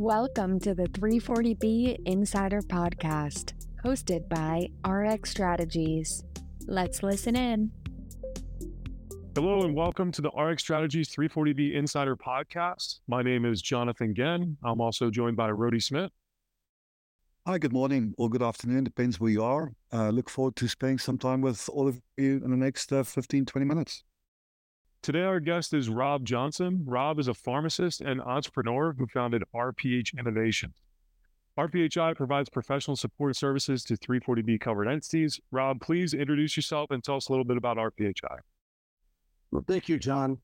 Welcome to the 340B Insider Podcast, hosted by RxStrategies. Let's listen in. Hello and welcome to the RxStrategies 340B Insider Podcast. My name is Jonathan Ghenn. I'm also joined by Rhodie Smith. Hi, good morning or good afternoon, depends where you are. Uh, look forward to spending some time with all of you in the next uh, 15, 20 minutes. Today, our guest is Rob Johnson. Rob is a pharmacist and entrepreneur who founded RPH Innovations. RPHI provides professional support services to 340B covered entities. Rob, please introduce yourself and tell us a little bit about RPHI. Well, thank you, John.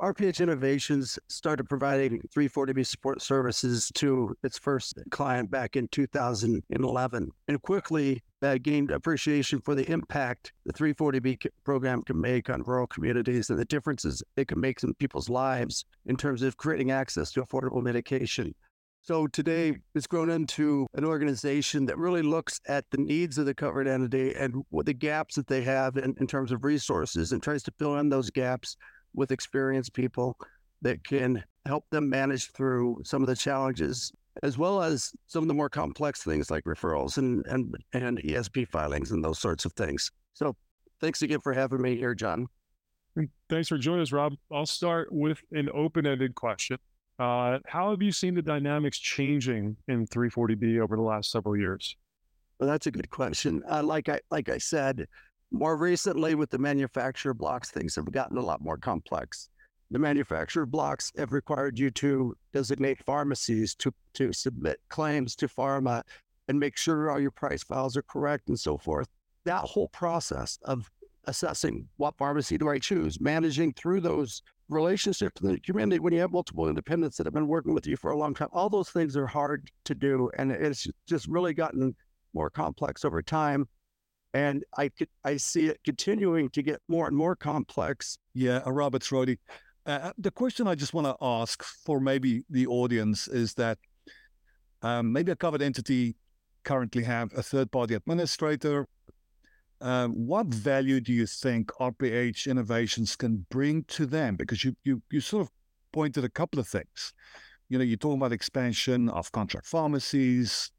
RPH Innovations started providing 340B support services to its first client back in 2011 and quickly uh, gained appreciation for the impact the 340B program can make on rural communities and the differences it can make in people's lives in terms of creating access to affordable medication. So today it's grown into an organization that really looks at the needs of the covered entity and the gaps that they have in, in terms of resources and tries to fill in those gaps with experienced people that can help them manage through some of the challenges, as well as some of the more complex things like referrals and, and, and ESP filings and those sorts of things. So thanks again for having me here, John. Thanks for joining us, Rob. I'll start with an open ended question. Uh, how have you seen the dynamics changing in 340B over the last several years? Well, that's a good question. Uh, like I like I said, more recently, with the manufacturer blocks, things have gotten a lot more complex. The manufacturer blocks have required you to designate pharmacies to, to submit claims to pharma and make sure all your price files are correct and so forth. That whole process of assessing what pharmacy do I choose, managing through those relationships in the community when you have multiple independents that have been working with you for a long time, all those things are hard to do. And it's just really gotten more complex over time and I I see it continuing to get more and more complex. Yeah, uh, Robert Rhodie. Uh, uh, the question I just want to ask for maybe the audience is that um, maybe a covered entity currently have a third party administrator. Um, what value do you think RPH innovations can bring to them? Because you you you sort of pointed a couple of things. You know, you're talking about expansion of contract pharmacies,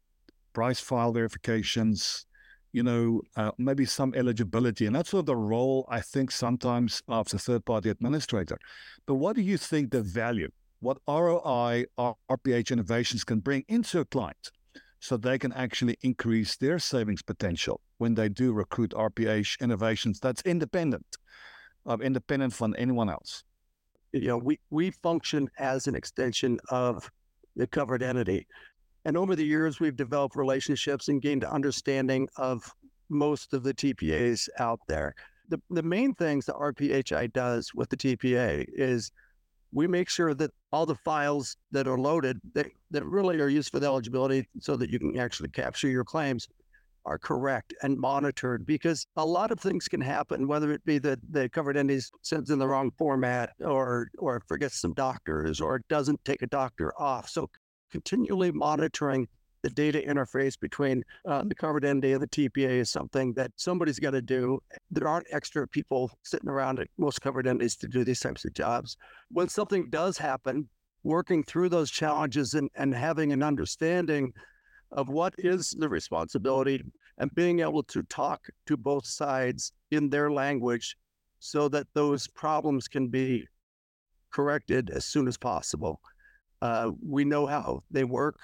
price file verifications, you know, uh, maybe some eligibility. And that's sort of the role, I think, sometimes of the third party administrator. But what do you think the value, what ROI RPH innovations can bring into a client so they can actually increase their savings potential when they do recruit RPH innovations that's independent, of independent from anyone else? You know, we, we function as an extension of the covered entity. And over the years, we've developed relationships and gained understanding of most of the TPAs out there. The, the main things that RPHI does with the TPA is we make sure that all the files that are loaded that, that really are used for the eligibility so that you can actually capture your claims are correct and monitored because a lot of things can happen, whether it be that the covered entities sends in the wrong format or or forgets some doctors or doesn't take a doctor off. So continually monitoring the data interface between uh, the covered entity and the TPA is something that somebody's got to do. There aren't extra people sitting around at most covered entities to do these types of jobs. When something does happen, working through those challenges and, and having an understanding of what is the responsibility and being able to talk to both sides in their language so that those problems can be corrected as soon as possible. Uh, we know how they work.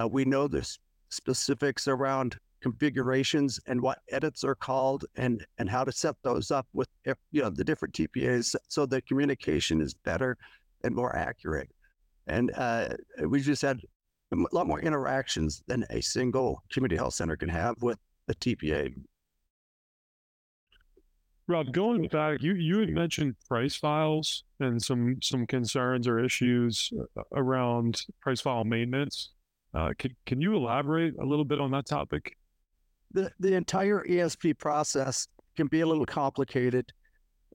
Uh, we know the specifics around configurations and what edits are called and and how to set those up with you know the different TPAs so the communication is better and more accurate. And uh, we just had a lot more interactions than a single community health center can have with a TPA. Rob, going back, you you had mentioned price files and some some concerns or issues uh, around price file maintenance. Uh, can can you elaborate a little bit on that topic? The the entire ESP process can be a little complicated,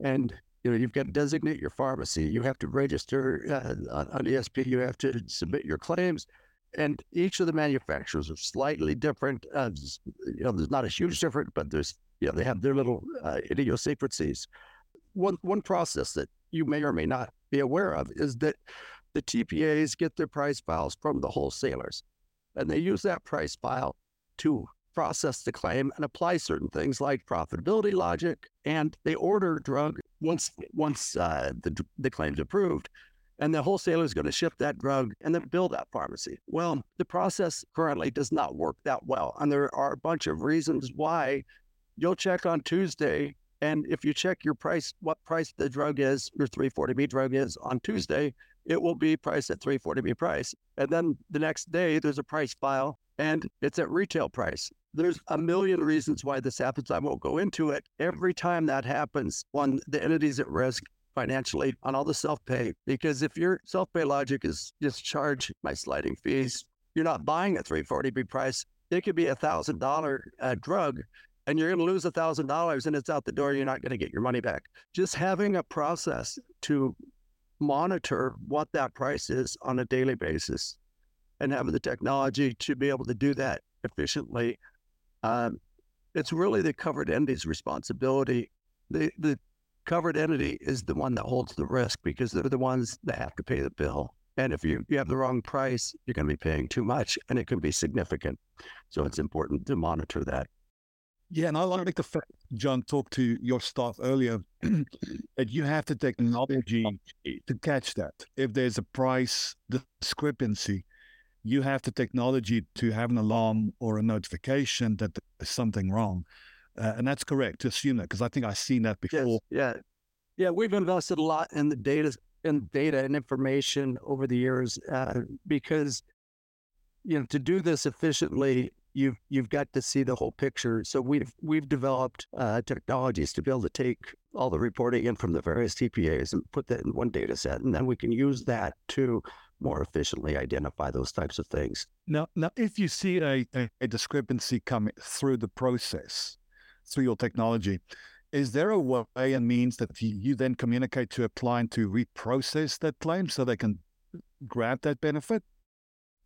and you know you've got to designate your pharmacy. You have to register uh, on, on ESP. You have to submit your claims, and each of the manufacturers are slightly different. Uh, you know, there's not a huge difference, but there's you know, they have their little uh, idiosyncrasies. One one process that you may or may not be aware of is that the TPAs get their price files from the wholesalers, and they use that price file to process the claim and apply certain things like profitability logic. And they order drug once once uh, the the claim's approved, and the wholesaler is going to ship that drug and then bill that pharmacy. Well, the process currently does not work that well, and there are a bunch of reasons why. You'll check on Tuesday and if you check your price, what price the drug is, your 340B drug is on Tuesday, it will be priced at 340B price. And then the next day, there's a price file and it's at retail price. There's a million reasons why this happens. I won't go into it. Every time that happens, one, the entity's at risk financially on all the self pay. Because if your self pay logic is just charge my sliding fees, you're not buying a 340B price. It could be a thousand dollar uh, drug and you're going to lose a thousand dollars and it's out the door. You're not going to get your money back. Just having a process to monitor what that price is on a daily basis and having the technology to be able to do that efficiently. Um, it's really the covered entity's responsibility. The, the covered entity is the one that holds the risk because they're the ones that have to pay the bill. And if you, you have the wrong price, you're going to be paying too much and it can be significant. So it's important to monitor that. Yeah, and I like the fact John talked to your staff earlier that you have the technology to catch that. If there's a price discrepancy, you have the technology to have an alarm or a notification that there's something wrong. Uh, and that's correct to assume that because I think I've seen that before. Yes, yeah, yeah, we've invested a lot in the data and data and information over the years uh, because you know to do this efficiently you've you've got to see the whole picture. So we've we've developed uh, technologies to be able to take all the reporting in from the various TPAs and put that in one data set, and then we can use that to more efficiently identify those types of things. Now, now, if you see a, a, a discrepancy coming through the process, through your technology, is there a way and means that you, you then communicate to a client to reprocess that claim so they can grab that benefit?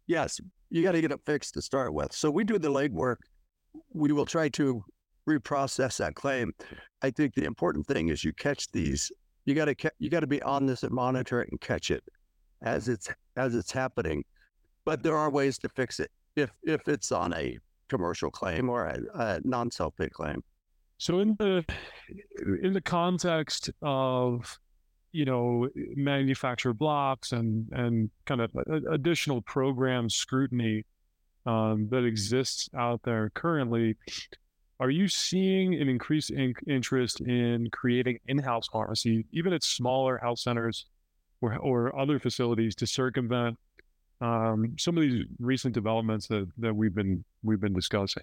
Yes, you got to get it fixed to start with. So we do the legwork. We will try to reprocess that claim. I think the important thing is you catch these. You got to you got to be on this and monitor it and catch it as it's as it's happening. But there are ways to fix it if if it's on a commercial claim or a, a non self pay claim. So in the in the context of you know, manufacturer blocks and and kind of additional program scrutiny um, that exists out there currently. Are you seeing an increased in- interest in creating in-house pharmacy, even at smaller health centers or, or other facilities, to circumvent um, some of these recent developments that, that we've been we've been discussing?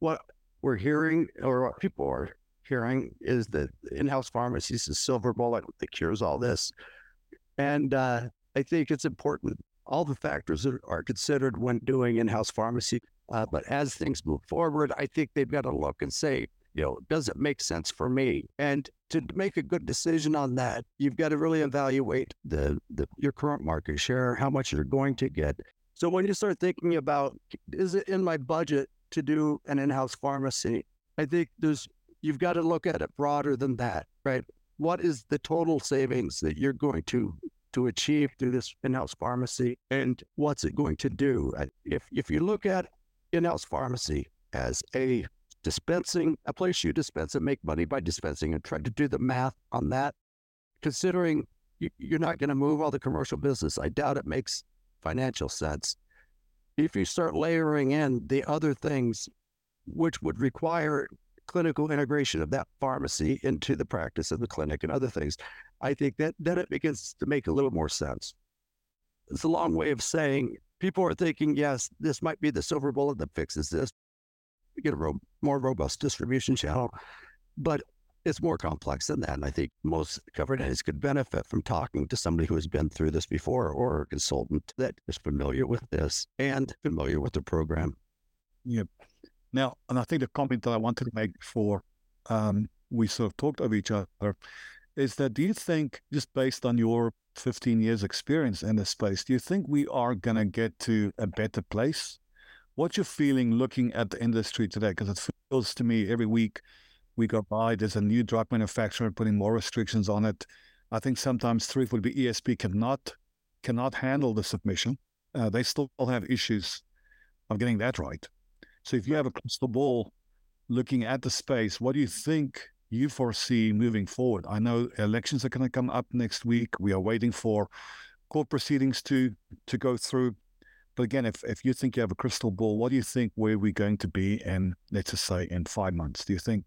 What we're hearing, or what people are hearing is that in-house pharmacy is silver bullet that cures all this. And uh, I think it's important. All the factors are considered when doing in-house pharmacy. Uh, but as things move forward, I think they've got to look and say, you know, does it make sense for me? And to make a good decision on that, you've got to really evaluate the, the your current market share, how much you're going to get. So when you start thinking about, is it in my budget to do an in-house pharmacy? I think there's you've got to look at it broader than that, right? What is the total savings that you're going to to achieve through this in-house pharmacy, and what's it going to do? If if you look at in-house pharmacy as a dispensing, a place you dispense and make money by dispensing, and try to do the math on that, considering you're not going to move all the commercial business, I doubt it makes financial sense. If you start layering in the other things, which would require clinical integration of that pharmacy into the practice of the clinic and other things, I think that then it begins to make a little more sense. It's a long way of saying people are thinking, yes, this might be the silver bullet that fixes this. We get a ro- more robust distribution channel, but it's more complex than that. And I think most covered entities could benefit from talking to somebody who has been through this before or a consultant that is familiar with this and familiar with the program. Yep. Now, and I think the comment that I wanted to make before um, we sort of talked of each other is that do you think, just based on your 15 years experience in this space, do you think we are going to get to a better place? What's your feeling looking at the industry today? Because it feels to me every week we go by, there's a new drug manufacturer putting more restrictions on it. I think sometimes 340B ESP cannot cannot handle the submission. Uh, they still have issues of getting that right. So if you have a crystal ball looking at the space, what do you think you foresee moving forward? I know elections are going to come up next week. We are waiting for court proceedings to to go through. But again, if, if you think you have a crystal ball, what do you think where we're going to be in, let's just say, in five months? Do you think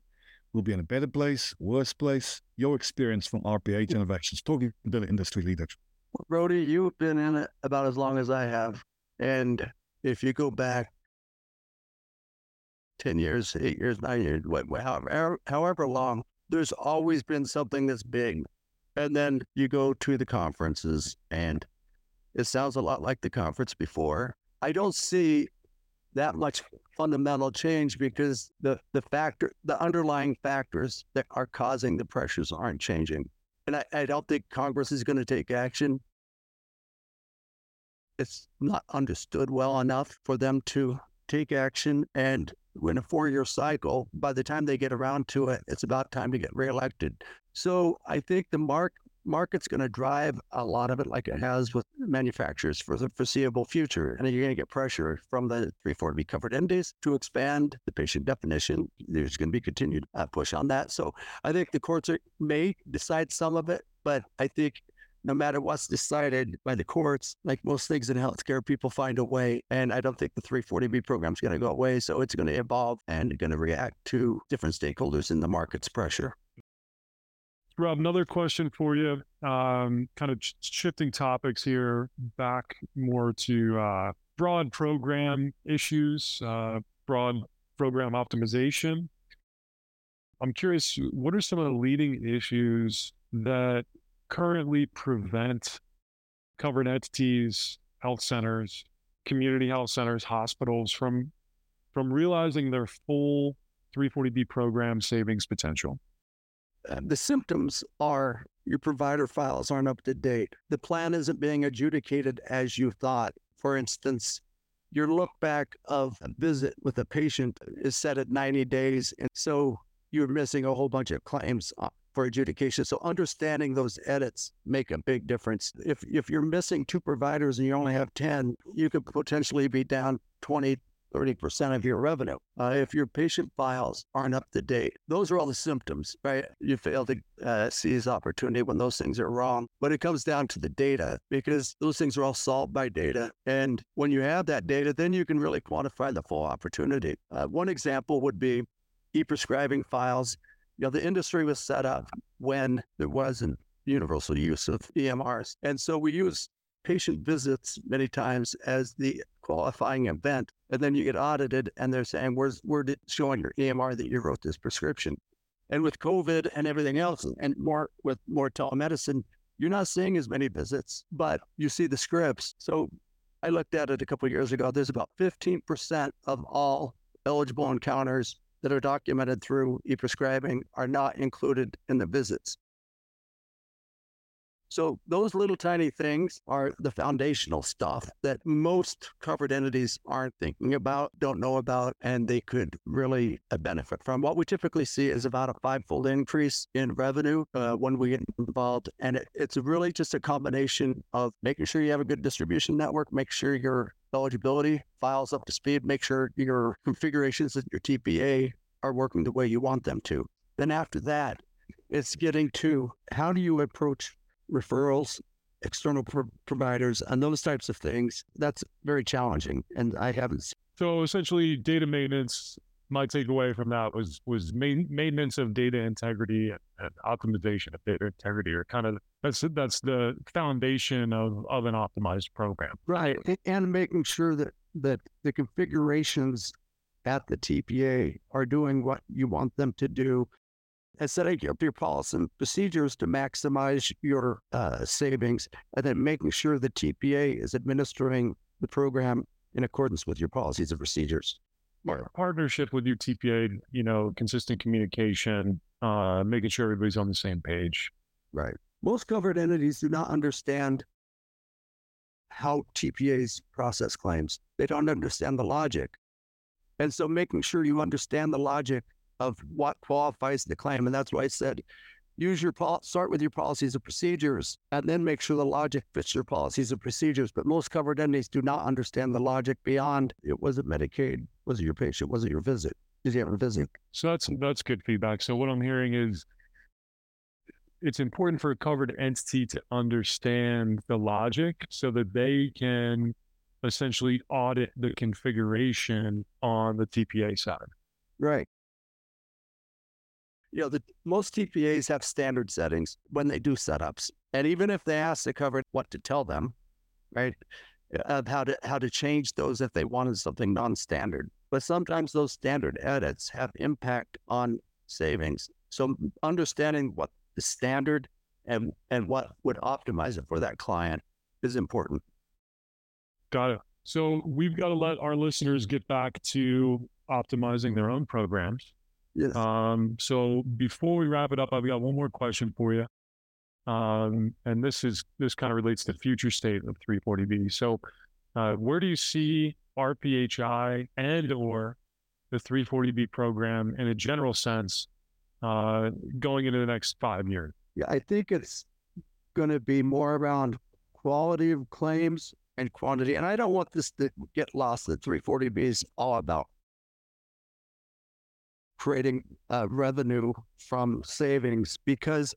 we'll be in a better place, worse place? Your experience from RPH Innovations, talking to the industry leaders. Rhodie, you've been in it about as long as I have. And if you go back 10 years, eight years, nine years, however, however long, there's always been something that's big. And then you go to the conferences and it sounds a lot like the conference before. I don't see that much fundamental change because the, the factor, the underlying factors that are causing the pressures aren't changing. And I, I don't think Congress is going to take action. It's not understood well enough for them to take action. And in a four year cycle, by the time they get around to it, it's about time to get reelected. So I think the mark market's going to drive a lot of it like it has with manufacturers for the foreseeable future. And you're going to get pressure from the 340B covered entities to expand the patient definition. There's going to be continued uh, push on that. So I think the courts are, may decide some of it, but I think no matter what's decided by the courts, like most things in healthcare, people find a way. And I don't think the 340B program is going to go away. So it's going to evolve and going to react to different stakeholders in the market's pressure. Rob, another question for you. Um, kind of shifting topics here, back more to uh, broad program issues, uh, broad program optimization. I'm curious, what are some of the leading issues that currently prevent covered entities, health centers, community health centers, hospitals from from realizing their full 340B program savings potential? Uh, the symptoms are your provider files aren't up to date. The plan isn't being adjudicated as you thought. For instance, your look back of a visit with a patient is set at 90 days. And so you're missing a whole bunch of claims for adjudication. So understanding those edits make a big difference. If if you're missing two providers and you only have 10, you could potentially be down 20, 30% of your revenue. Uh, if your patient files aren't up to date, those are all the symptoms, right? You fail to uh, seize opportunity when those things are wrong. But it comes down to the data because those things are all solved by data. And when you have that data, then you can really quantify the full opportunity. Uh, one example would be e-prescribing files you know, the industry was set up when there wasn't universal use of EMRs. And so we use patient visits many times as the qualifying event. And then you get audited and they're saying, where's, we're showing your EMR that you wrote this prescription. And with COVID and everything else, and more with more telemedicine, you're not seeing as many visits, but you see the scripts. So I looked at it a couple years ago. There's about 15% of all eligible encounters that are documented through e-prescribing are not included in the visits. So those little tiny things are the foundational stuff that most covered entities aren't thinking about, don't know about, and they could really uh, benefit from. What we typically see is about a five-fold increase in revenue uh, when we get involved, and it, it's really just a combination of making sure you have a good distribution network, make sure your eligibility files up to speed, make sure your configurations of your TPA are working the way you want them to. Then after that, it's getting to how do you approach referrals, external pro- providers, and those types of things. That's very challenging, and I haven't. So essentially, data maintenance. My takeaway from that was was main, maintenance of data integrity and, and optimization of data integrity, or kind of that's that's the foundation of, of an optimized program. Right, and making sure that that the configurations at the TPA are doing what you want them to do and setting up your policy and procedures to maximize your uh, savings, and then making sure the TPA is administering the program in accordance with your policies and procedures. Partnership with your TPA, you know, consistent communication, uh, making sure everybody's on the same page. Right. Most covered entities do not understand how TPAs process claims. They don't understand the logic. And so making sure you understand the logic of what qualifies the claim. And that's why I said use your pol- start with your policies and procedures and then make sure the logic fits your policies and procedures. But most covered entities do not understand the logic beyond it was it Medicaid, was it your patient, was it your visit? Did you have a visit? So that's that's good feedback. So what I'm hearing is it's important for a covered entity to understand the logic so that they can essentially audit the configuration on the TPA side. Right. You know, the most TPAs have standard settings when they do setups. And even if they ask the covered what to tell them, right, of how to how to change those if they wanted something non-standard. But sometimes those standard edits have impact on savings. So understanding what the standard and and what would optimize it for that client is important. Got it. So we've got to let our listeners get back to optimizing their own programs. Yes. Um, so before we wrap it up, I've got one more question for you. Um, and this is this kind of relates to future state of 340B. So uh, where do you see RPHI and or the 340B program in a general sense uh, going into the next five years? Yeah, I think it's going to be more around quality of claims and quantity. And I don't want this to get lost that 340B is all about creating uh, revenue from savings because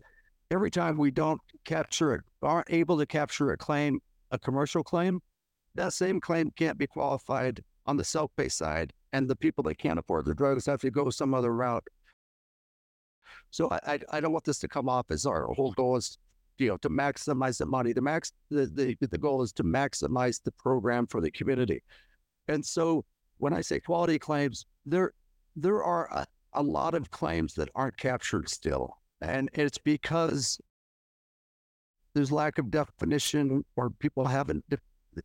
every time we don't capture it, aren't able to capture a claim, a commercial claim, that same claim can't be qualified on the self-pay side. And the people that can't afford the drugs have to go some other route. So I, I, I don't want this to come off as our whole goal is, you know, to maximize the money. The max the, the the goal is to maximize the program for the community. And so when I say quality claims, there there are a, a lot of claims that aren't captured still. And it's because there's lack of definition or people haven't de-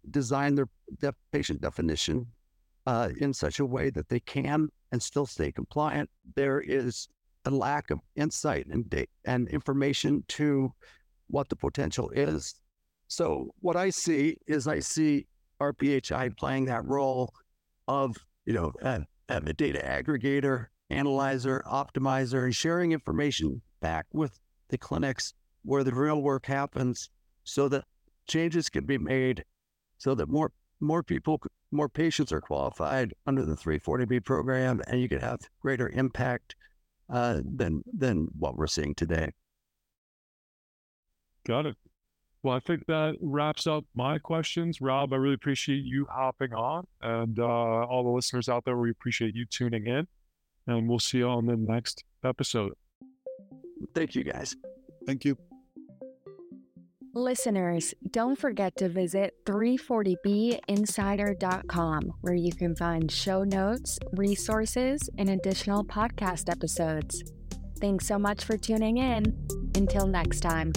designed their patient definition uh, in such a way that they can and still stay compliant. There is a lack of insight and and information to what the potential is. So what I see is I see RPHI playing that role of you know uh, uh, a data aggregator, analyzer, optimizer, and sharing information back with the clinics where the real work happens, so that changes can be made, so that more more people, more patients are qualified under the 340B program, and you can have greater impact uh, than than what we're seeing today. Got it. Well, I think that wraps up my questions. Rob, I really appreciate you hopping on. And uh, all the listeners out there, we appreciate you tuning in. And we'll see you on the next episode. Thank you, guys. Thank you. Listeners, don't forget to visit 340binsider.com where you can find show notes, resources, and additional podcast episodes. Thanks so much for tuning in. Until next time.